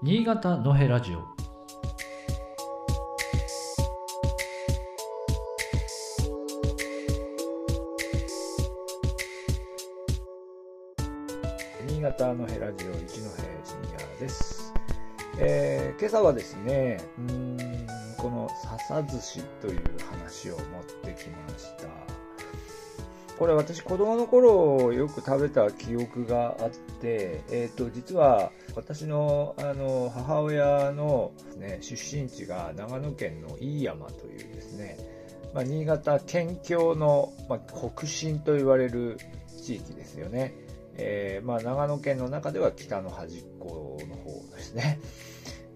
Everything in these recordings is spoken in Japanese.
新潟のへラジオ。新潟のヘラジオ一戸深夜です、えー今朝はですねうんこの笹寿司という話を持ってきました。これ私子供の頃よく食べた記憶があって、えー、と実は私のあの母親の、ね、出身地が長野県の飯山というですね、まあ、新潟県境の、まあ、北進と言われる地域ですよね。えーまあ、長野県の中では北の端っこの方ですね。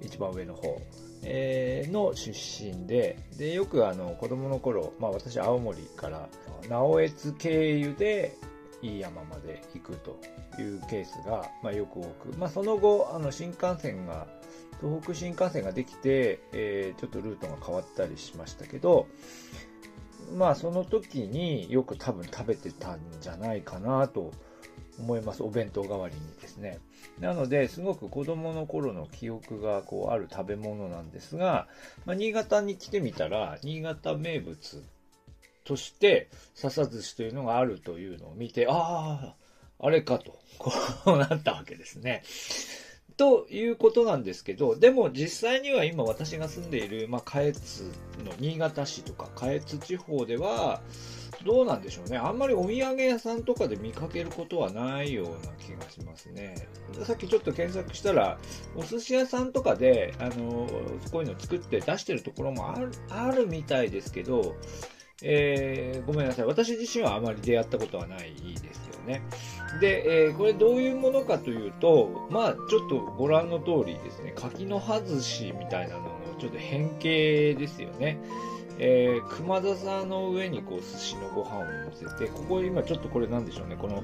一番上の方。えの出身で、で、よくあの、子供の頃、まあ私青森から、直江津経由で飯山まで行くというケースが、まあよく多く、まあその後、あの、新幹線が、東北新幹線ができて、えーちょっとルートが変わったりしましたけど、まあその時によく多分食べてたんじゃないかなと思います。お弁当代わりにですね。なので、すごく子供の頃の記憶がこうある食べ物なんですが、まあ、新潟に来てみたら、新潟名物として笹寿司というのがあるというのを見て、ああ、あれかと、こうなったわけですね。ということなんですけど、でも実際には今私が住んでいる、まあ、下越の新潟市とか下越地方では、どうなんでしょうね。あんまりお土産屋さんとかで見かけることはないような気がしますね。さっきちょっと検索したら、お寿司屋さんとかで、あの、こういうの作って出してるところもある、みたいですけど、えーごめんなさい。私自身はあまり出会ったことはないですよね。で、えーこれどういうものかというと、まあ、ちょっとご覧の通りですね、柿の葉寿司みたいなののちょっと変形ですよね。えー熊笹の上にこう寿司のご飯を乗せて、ここ今ちょっとこれなんでしょうね、この、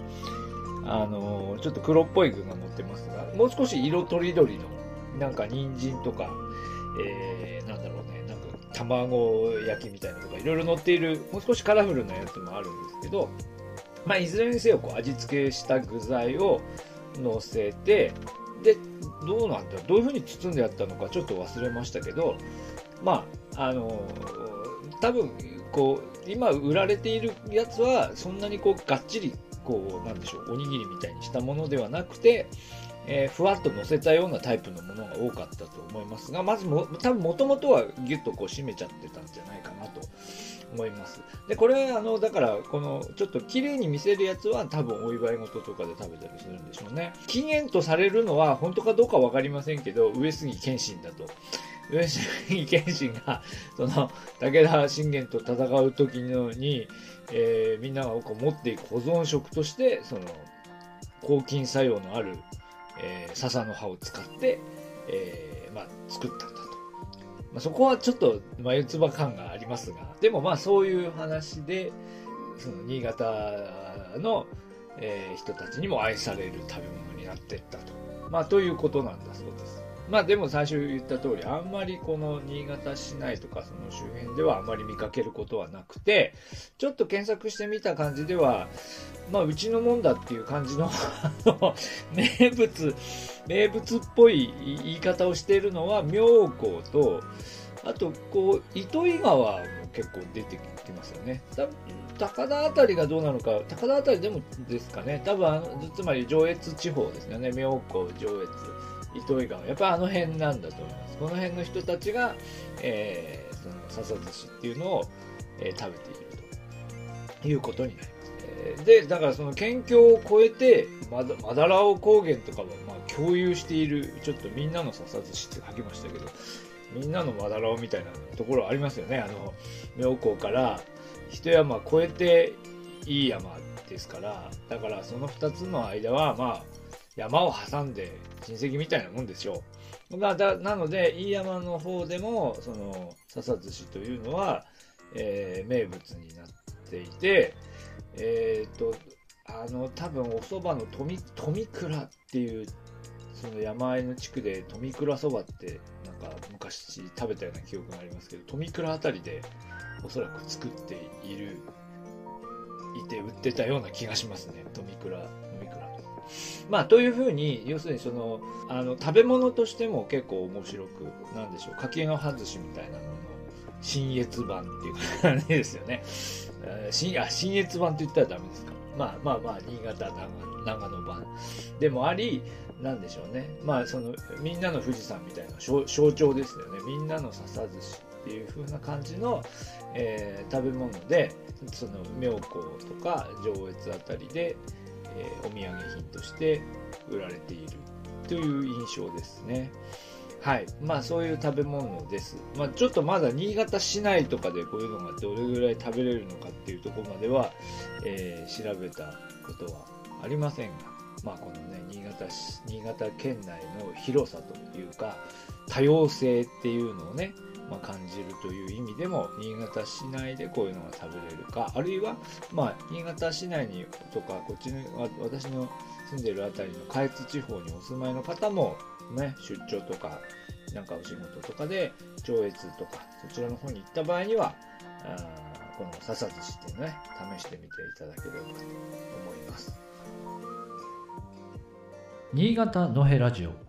あのーちょっと黒っぽい具が乗ってますが、もう少し色とりどりの、なんか人参とか、えーなんだろうね、なんか卵焼きみたいなとかいろいろ乗っている、もう少しカラフルなやつもあるんですけど、まあ、いずれにせよこう味付けした具材を乗せて、で、どうなんだどういう風に包んであったのかちょっと忘れましたけど、まあ、あの多分、こう、今売られているやつは、そんなにこう、がっちり、こう、なんでしょう、おにぎりみたいにしたものではなくて、えーふわっと乗せたようなタイプのものが多かったと思いますが、まずも、多分もともとはギュッとこう締めちゃってたんじゃないかなと思います。で、これは、あの、だから、この、ちょっと綺麗に見せるやつは多分お祝い事とかで食べたりするんでしょうね。起源とされるのは本当かどうかわかりませんけど、上杉謙信だと。上杉謙信が、その、武田信玄と戦う時のに、えーみんながこう持っていく保存食として、その、抗菌作用のある、えー笹の葉を使って、えーまあ、作ったんだと。まあ、そこはちょっと眉唾感がありますが、でもまあそういう話で、その新潟の、えー人たちにも愛される食べ物になっていったと。まあということなんだそうです。まあでも最初言った通り、あんまりこの新潟市内とかその周辺ではあまり見かけることはなくて、ちょっと検索してみた感じでは、まあうちのもんだっていう感じの、あの名物、名物っぽい言い方をしているのは妙高と、あとこう、糸魚川も結構出てきますよね。た高田あたりがどうなのか、高田あたりでもですかね。多分あの、つまり上越地方ですよね。妙高、上越、糸魚川。やっぱあの辺なんだと思います。この辺の人たちが、えー、その笹寿司っていうのを、えー食べているということになります。えーで、だからその県境を越えて、まだ、まだらお高原とかはまあ共有している、ちょっとみんなの笹寿司って書きましたけど、みんなのまだらおみたいなところありますよね。あの、妙高から一山越えていい山ですから、だからその二つの間は、まあ、山を挟んで親戚みたいなもんでしょう。まあ、だなので、いい山の方でも、その、笹寿司というのは、えー名物になっていて、えっ、と、あの、多分お蕎麦の富、富倉っていう、その山あいの地区で富倉そばって、なんか昔食べたような記憶がありますけど、富倉あたりでおそらく作っている、いて売ってたような気がしますね。富倉。まあ、というふうに、要するにその、あの、食べ物としても結構面白く、なんでしょう、柿の外しみたいなのの、新越版っていう感じですよね。新、あ、新越版って言ったらダメですか。まあまあまあ、新潟、長野版でもあり、なんでしょうね。まあ、その、みんなの富士山みたいな象徴ですよね。みんなの笹寿司っていう風な感じの、えー、食べ物で、その、妙高とか上越あたりで、えー、お土産品として売られているという印象ですね。はい。まあそういう食べ物です。まあちょっとまだ新潟市内とかでこういうのがどれぐらい食べれるのかっていうところまでは、えー、調べたことはありませんが、まあこのね、新潟市、新潟県内の広さというか、多様性っていうのをね、まあ、感じるという意味でも新潟市内でこういうのが食べれるかあるいは、まあ、新潟市内にとかこっちの私の住んでる辺りの下越地方にお住まいの方も、ね、出張とかなんかお仕事とかで上越とかそちらの方に行った場合にはあこの笹寿司っていうのね試してみていただければと思います。新潟のへラジオ。